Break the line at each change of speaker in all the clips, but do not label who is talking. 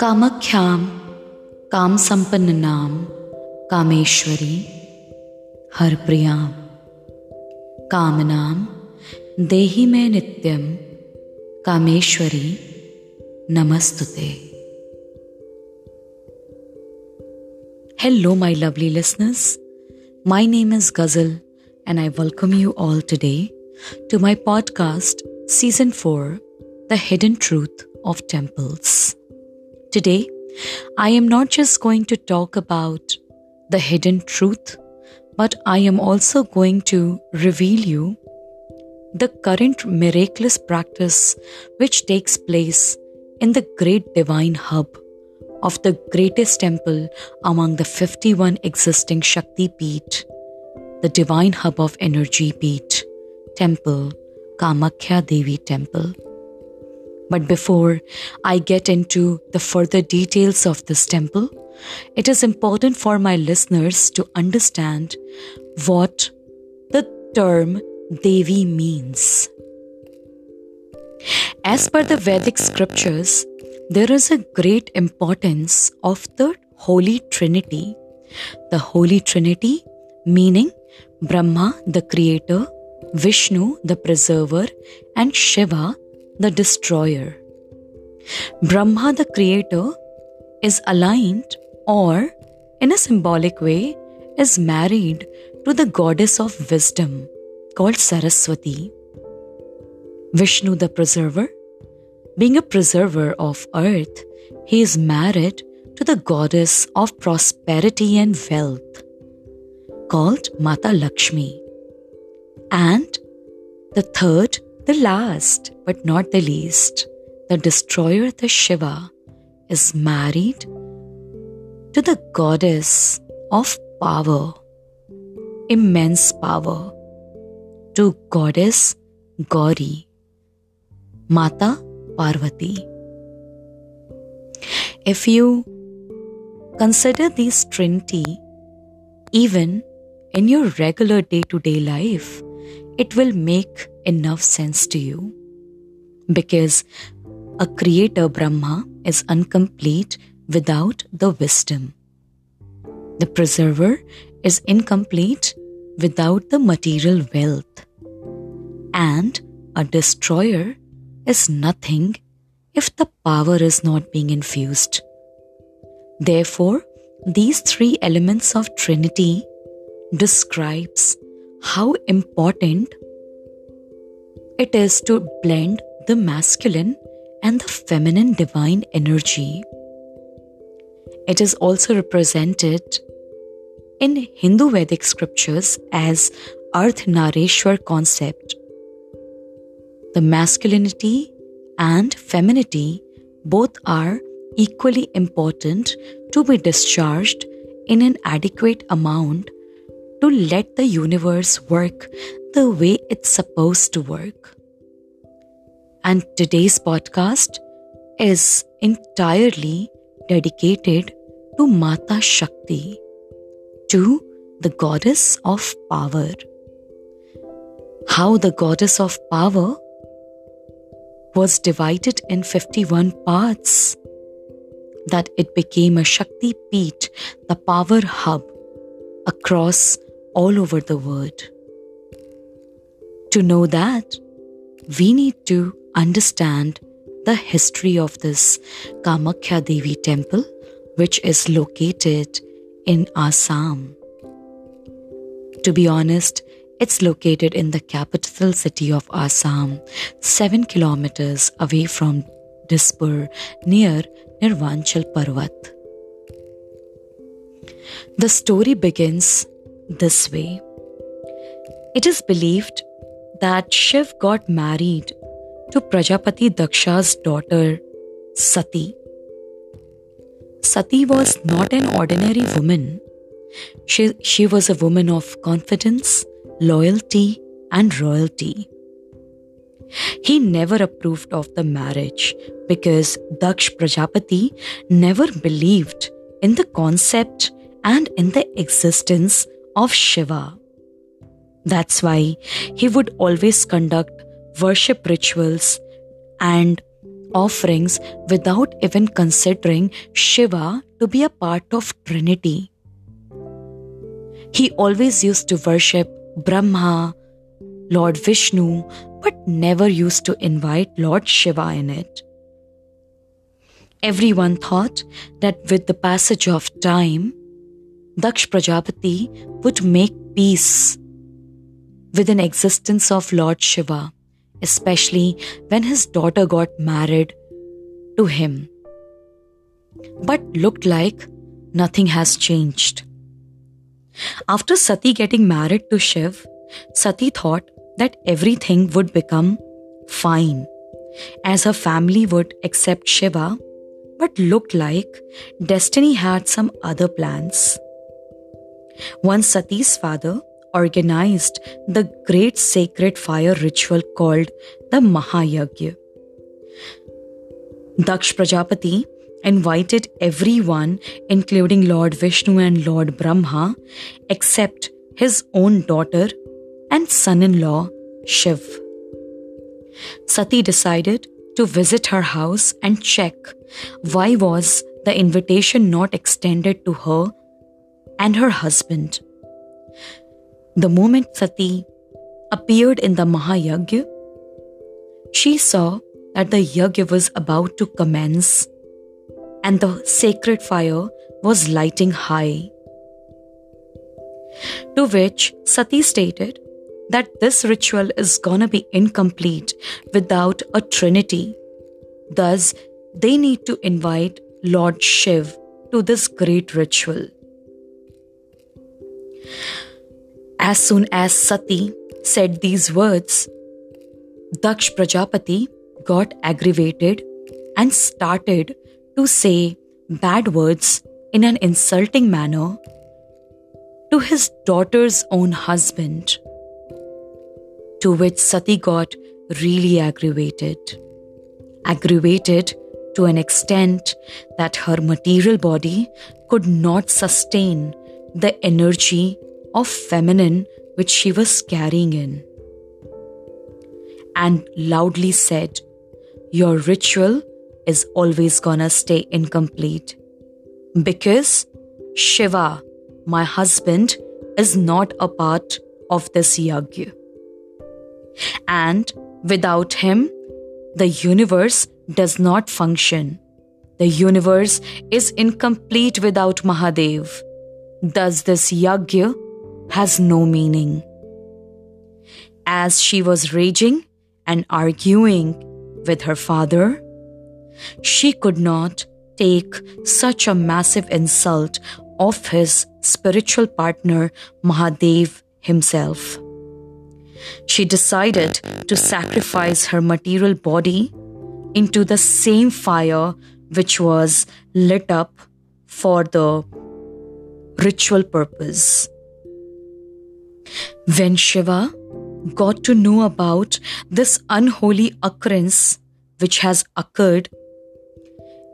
कामख्याम काम संपन्न नाम कामेश्वरी हरप्रियाम कामनाम देहि में नित्यम कामेश्वरी नमस्तुते। Hello, my lovely listeners. My name is Ghazal, and I welcome you all today to my podcast, Season 4 The Hidden Truth of Temples. Today, I am not just going to talk about the hidden truth, but I am also going to reveal you the current miraculous practice which takes place in the great divine hub of the greatest temple among the 51 existing Shakti Peeth, the divine hub of energy Peeth, temple, Kamakhya Devi temple. But before I get into the further details of this temple, it is important for my listeners to understand what the term Devi means. As per the Vedic scriptures, there is a great importance of the Holy Trinity. The Holy Trinity meaning Brahma, the creator, Vishnu, the preserver, and Shiva, the destroyer. Brahma, the creator, is aligned or, in a symbolic way, is married to the goddess of wisdom called Saraswati. Vishnu, the preserver, being a preserver of earth, he is married to the goddess of prosperity and wealth called Mata Lakshmi. And the third the last, but not the least, the destroyer, the Shiva, is married to the goddess of power, immense power, to goddess Gauri, Mata Parvati. If you consider these trinity even in your regular day to day life, it will make enough sense to you. Because a creator Brahma is incomplete without the wisdom. The preserver is incomplete without the material wealth. And a destroyer is nothing if the power is not being infused. Therefore, these three elements of Trinity describes how important it is to blend the masculine and the feminine divine energy. It is also represented in Hindu Vedic scriptures as Ardhanarishwar concept. The masculinity and femininity both are equally important to be discharged in an adequate amount to let the universe work the way it's supposed to work. And today's podcast is entirely dedicated to Mata Shakti, to the goddess of power. How the goddess of power was divided in 51 parts, that it became a Shakti Peeth, the power hub across all over the world. To know that, we need to understand the history of this Kamakhya Devi temple, which is located in Assam. To be honest, it's located in the capital city of Assam, 7 kilometers away from Dispur near Nirvanchal Parvat. The story begins this way. It is believed that Shiv got married to Prajapati Daksha's daughter Sati. Sati was not an ordinary woman. She, she was a woman of confidence, loyalty, and royalty. He never approved of the marriage because Daksh Prajapati never believed in the concept and in the existence of Shiva. That's why he would always conduct worship rituals and offerings without even considering Shiva to be a part of Trinity. He always used to worship Brahma, Lord Vishnu, but never used to invite Lord Shiva in it. Everyone thought that with the passage of time, Daksh Prajapati would make peace with an existence of Lord Shiva especially when his daughter got married to him. But looked like nothing has changed. After Sati getting married to Shiv, Sati thought that everything would become fine as her family would accept Shiva, but looked like destiny had some other plans. Once Sati's father organized the great sacred fire ritual called the Mahayagya. Daksh Prajapati invited everyone, including Lord Vishnu and Lord Brahma, except his own daughter and son in law, Shiv. Sati decided to visit her house and check why was the invitation not extended to her and her husband. The moment Sati appeared in the Mahayagya, she saw that the yagya was about to commence and the sacred fire was lighting high. To which Sati stated that this ritual is gonna be incomplete without a trinity. Thus, they need to invite Lord Shiv to this great ritual. As soon as Sati said these words, Daksh Prajapati got aggravated and started to say bad words in an insulting manner to his daughter's own husband. To which Sati got really aggravated. Aggravated to an extent that her material body could not sustain the energy of feminine which she was carrying in, and loudly said, Your ritual is always gonna stay incomplete because Shiva, my husband, is not a part of this yagya. And without him, the universe does not function. The universe is incomplete without Mahadev. Thus, this yagya has no meaning. As she was raging and arguing with her father, she could not take such a massive insult of his spiritual partner Mahadev himself. She decided to sacrifice her material body into the same fire which was lit up for the ritual purpose. When Shiva got to know about this unholy occurrence which has occurred,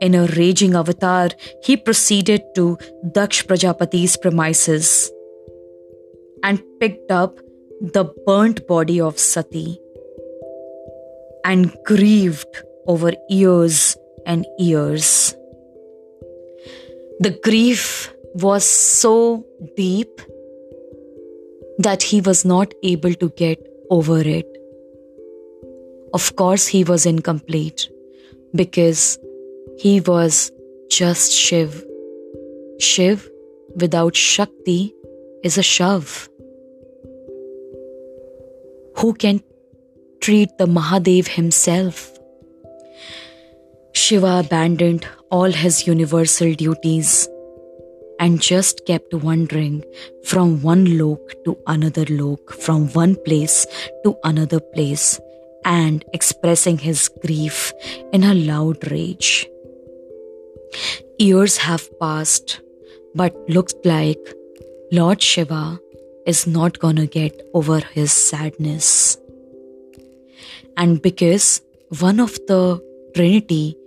in a raging avatar, he proceeded to Daksh Prajapati's premises and picked up the burnt body of Sati and grieved over years and years. The grief was so deep that he was not able to get over it. Of course, he was incomplete because he was just Shiv. Shiv without Shakti is a Shav. Who can treat the Mahadev himself? Shiva abandoned all his universal duties and just kept wandering from one lok to another lok, from one place to another place, and expressing his grief in a loud rage. Years have passed, but looks like Lord Shiva is not gonna get over his sadness. And because one of the Trinity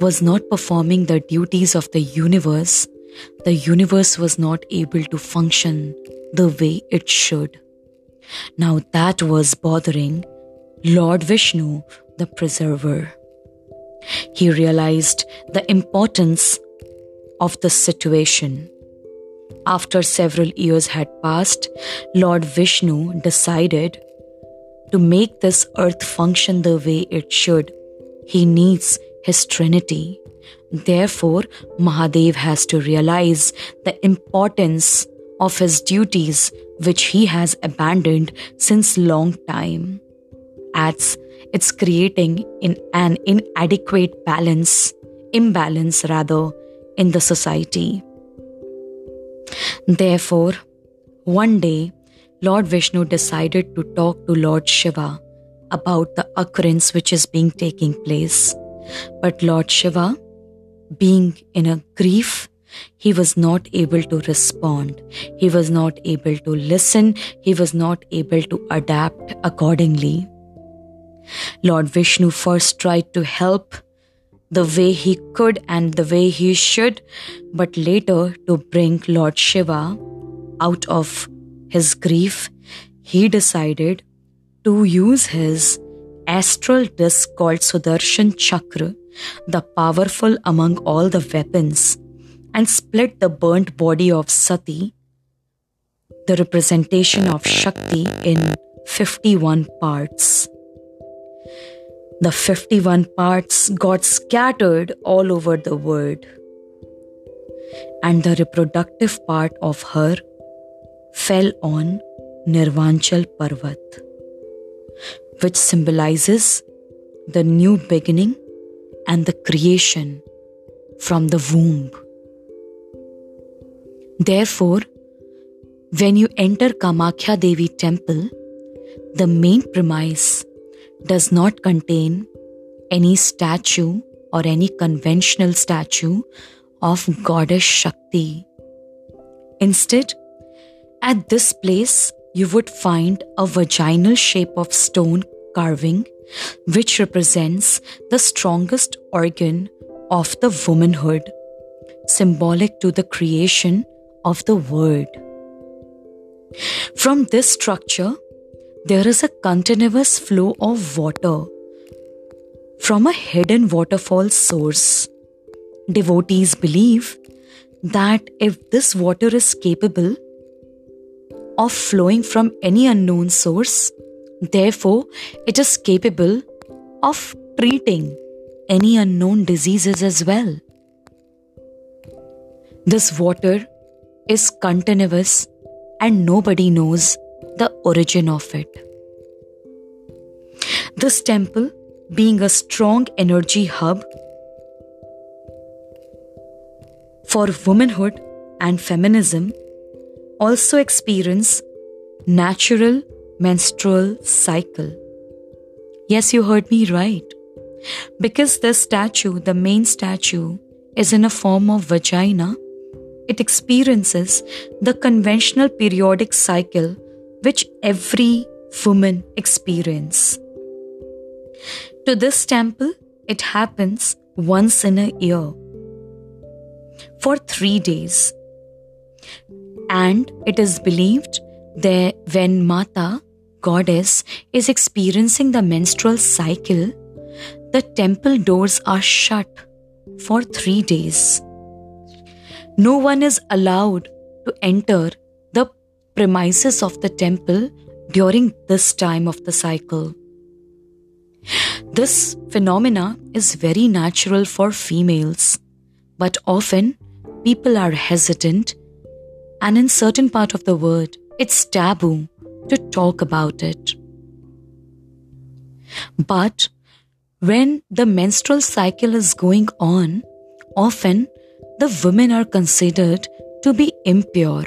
was not performing the duties of the universe, the universe was not able to function the way it should. Now that was bothering Lord Vishnu, the preserver. He realized the importance of the situation. After several years had passed, Lord Vishnu decided to make this earth function the way it should. He needs his trinity. Therefore, Mahadev has to realize the importance of his duties which he has abandoned since long time. As it's creating in an inadequate balance, imbalance rather, in the society. Therefore, one day, Lord Vishnu decided to talk to Lord Shiva about the occurrence which is being taking place. But Lord Shiva, being in a grief, he was not able to respond. He was not able to listen. He was not able to adapt accordingly. Lord Vishnu first tried to help the way he could and the way he should, but later to bring Lord Shiva out of his grief, he decided to use his astral disc called Sudarshan Chakra, the powerful among all the weapons, and split the burnt body of Sati, the representation of Shakti, in 51 parts. The 51 parts got scattered all over the world, and the reproductive part of her fell on Nirvanchal Parvat, which symbolizes the new beginning and the creation from the womb. Therefore, when you enter Kamakhya Devi temple, the main premise does not contain any statue or any conventional statue of goddess Shakti. Instead, at this place, you would find a vaginal shape of stone carving, which represents the strongest organ of the womanhood, symbolic to the creation of the world. From this structure, there is a continuous flow of water from a hidden waterfall source. Devotees believe that if this water is capable of flowing from any unknown source, therefore it is capable of treating any unknown diseases as well. This water is continuous and nobody knows the origin of it. This temple, being a strong energy hub for womanhood and feminism, also experience natural menstrual cycle. Yes, you heard me right. Because this statue, the main statue, is in a form of vagina, it experiences the conventional periodic cycle which every woman experience. To this temple, it happens once in a year for three days. And it is believed that when Mata, goddess, is experiencing the menstrual cycle, the temple doors are shut for three days. No one is allowed to enter the premises of the temple during this time of the cycle. This phenomena is very natural for females, but often people are hesitant and in certain part of the world it's taboo to talk about it. But when the menstrual cycle is going on, often the women are considered to be impure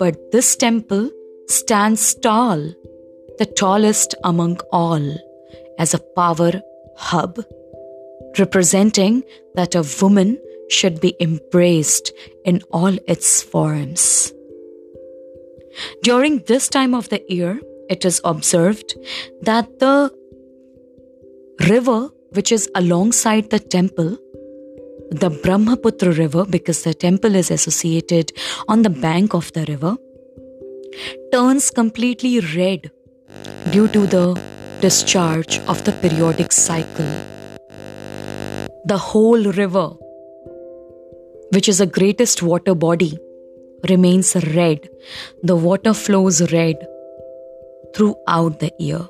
but this temple stands tall, the tallest among all, as a power hub, representing that a woman should be embraced in all its forms. During this time of the year, it is observed that the river which is alongside the temple the Brahmaputra river, because the temple is associated on the bank of the river, turns completely red due to the discharge of the periodic cycle. The whole river, which is the greatest water body, remains red. The water flows red throughout the year.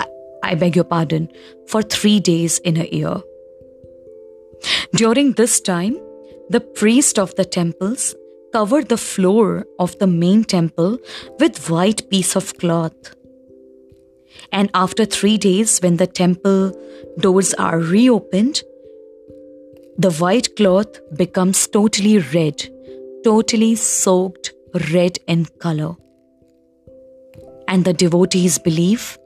I, I beg your pardon, for three days in a year. During this time, the priest of the temples covered the floor of the main temple with white piece of cloth. And after three days, when the temple doors are reopened, the white cloth becomes totally red, totally soaked red in color. And the devotees believe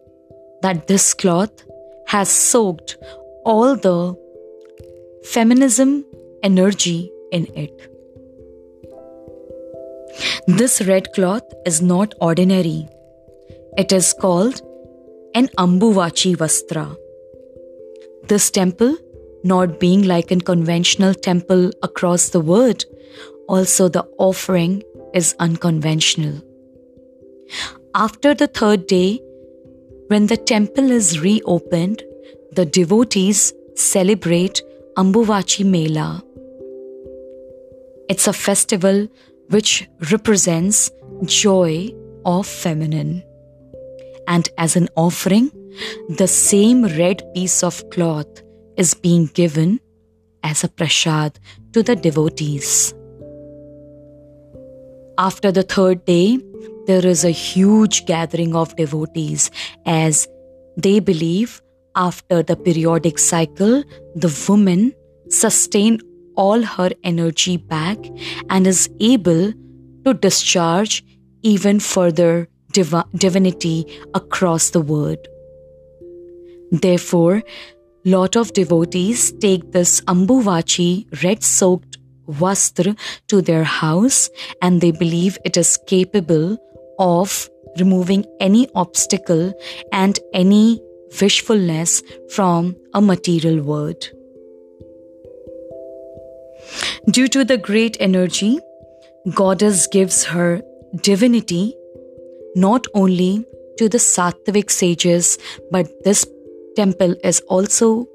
that this cloth has soaked all the feminism energy in it. This red cloth is not ordinary. It is called an Ambuvachi Vastra. This temple, not being like a conventional temple across the world, also the offering is unconventional. After the third day, when the temple is reopened, the devotees celebrate Ambuvachi Mela. It's a festival which represents joy of feminine. And as an offering, the same red piece of cloth is being given as a prasad to the devotees. After the third day, there is a huge gathering of devotees as they believe after the periodic cycle, the woman sustain all her energy back and is able to discharge even further div- divinity across the world. Therefore, lot of devotees take this Ambuvachi red soaked vastra to their house and they believe it is capable of removing any obstacle and any wishfulness from a material world. Due to the great energy, goddess gives her divinity not only to the Sattvic sages, but this temple is also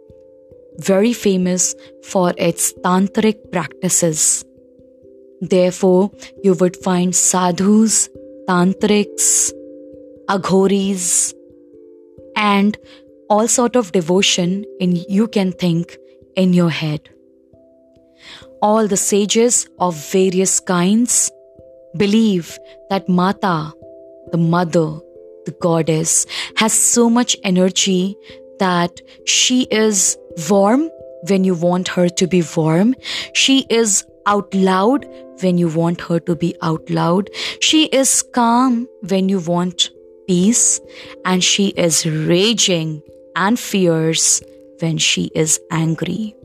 very famous for its tantric practices. Therefore, you would find sadhus, tantrics, aghoris, and all sort of devotion in you can think in your head. All the sages of various kinds believe that Mata, the mother, the goddess, has so much energy that she is warm when you want her to be warm. She is out loud when you want her to be out loud. She is calm when you want peace. And she is raging and fierce when she is angry.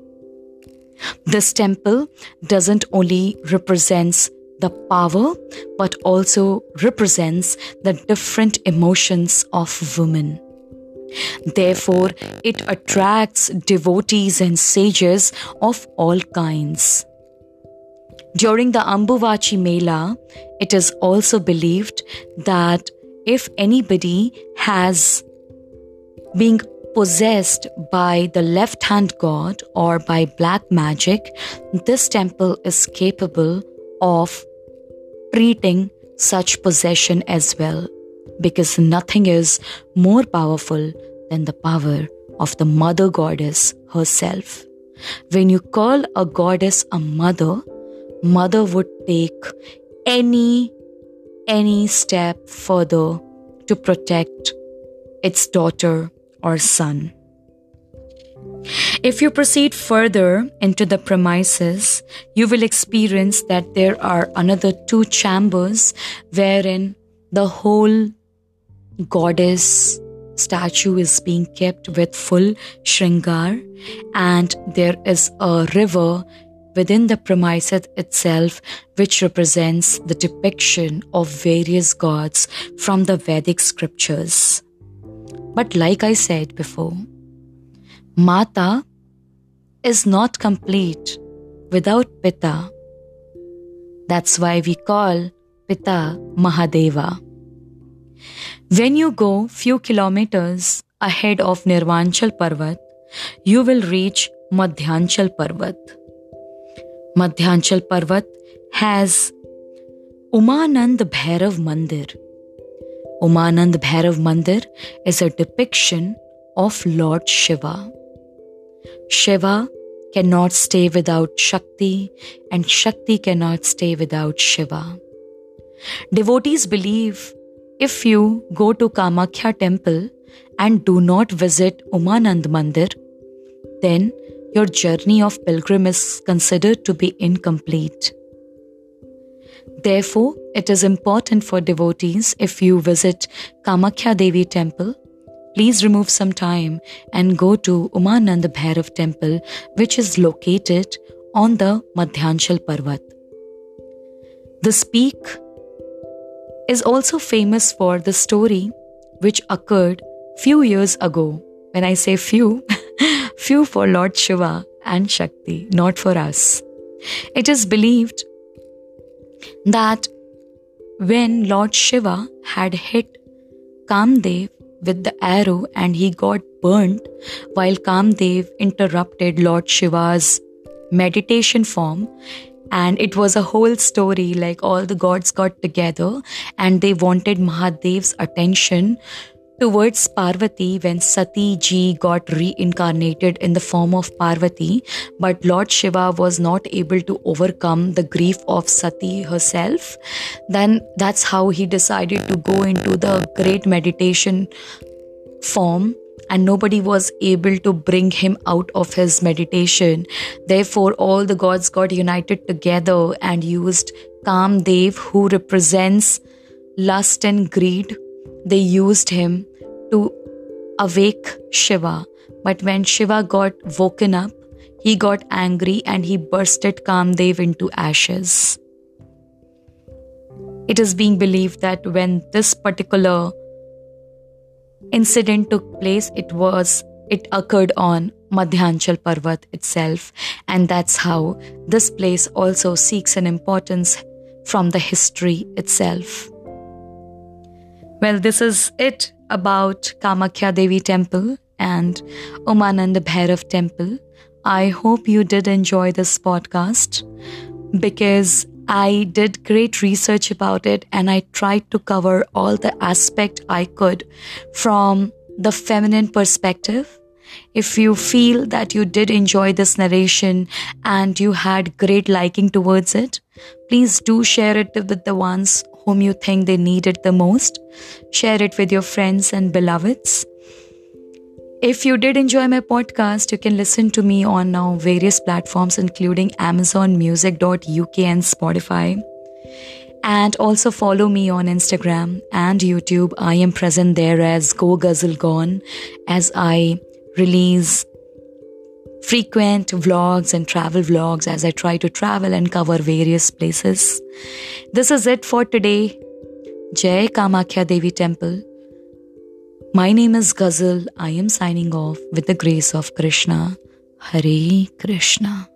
This temple doesn't only represents the power, but also represents the different emotions of women. Therefore, it attracts devotees and sages of all kinds. During the Ambuvachi Mela, it is also believed that if anybody has been possessed by the left hand god or by black magic, this temple is capable of treating such possession as well, because nothing is more powerful than the power of the mother goddess herself. When you call a goddess a mother, mother would take any any step further to protect its daughter or son. If you proceed further into the premises, you will experience that there are another two chambers wherein the whole goddess statue is being kept with full shringar and there is a river within the premises itself, which represents the depiction of various gods from the Vedic scriptures. But like I said before, Mata is not complete without Pita. That's why we call Pita Mahadeva. When you go few kilometers ahead of Nirvanchal Parvat, you will reach Madhyanchal Parvat. Madhyanchal Parvat has Umanand Bhairav Mandir. Umanand Bhairav Mandir is a depiction of Lord Shiva. Shiva cannot stay without Shakti, and Shakti cannot stay without Shiva. Devotees believe if you go to Kamakhya temple and do not visit Umanand Mandir, then your journey of pilgrim is considered to be incomplete. Therefore, it is important for devotees if you visit Kamakhya Devi temple please remove some time and go to Umanand Bhairav temple, which is located on the Madhyanchal Parvat. This peak is also famous for the story which occurred few years ago. When I say few, few for Lord Shiva and Shakti, not for us. It is believed that when Lord Shiva had hit Kamdev with the arrow and he got burnt while Kamdev interrupted Lord Shiva's meditation form. And it was a whole story like all the gods got together and they wanted Mahadev's attention towards Parvati when Sati ji got reincarnated in the form of Parvati, but Lord Shiva was not able to overcome the grief of Sati herself, then that's how he decided to go into the great meditation form and nobody was able to bring him out of his meditation. Therefore, all the gods got united together and used Kamdev, who represents lust and greed. They used him to awake Shiva. But when Shiva got woken up, he got angry and he bursted Kamdev into ashes. It is being believed that when this particular incident took place, it was it occurred on Madhyanchal Parvat itself, and that's how this place also seeks an importance from the history itself. Well, this is it about Kamakhya Devi Temple and Umanand Bhairav Temple. I hope you did enjoy this podcast because I did great research about it and I tried to cover all the aspect I could from the feminine perspective. If you feel that you did enjoy this narration and you had great liking towards it, please do share it with the ones whom you think they need it the most. Share it with your friends and beloveds. If you did enjoy my podcast, you can listen to me on now various platforms, including AmazonMusic.uk and Spotify. And also follow me on Instagram and YouTube. I am present there as Go Guzzle Gone as I release frequent vlogs and travel vlogs as I try to travel and cover various places. This is it for today. Jai Kamakhya Devi Temple. My name is Ghazal. I am signing off with the grace of Krishna. Hare Krishna.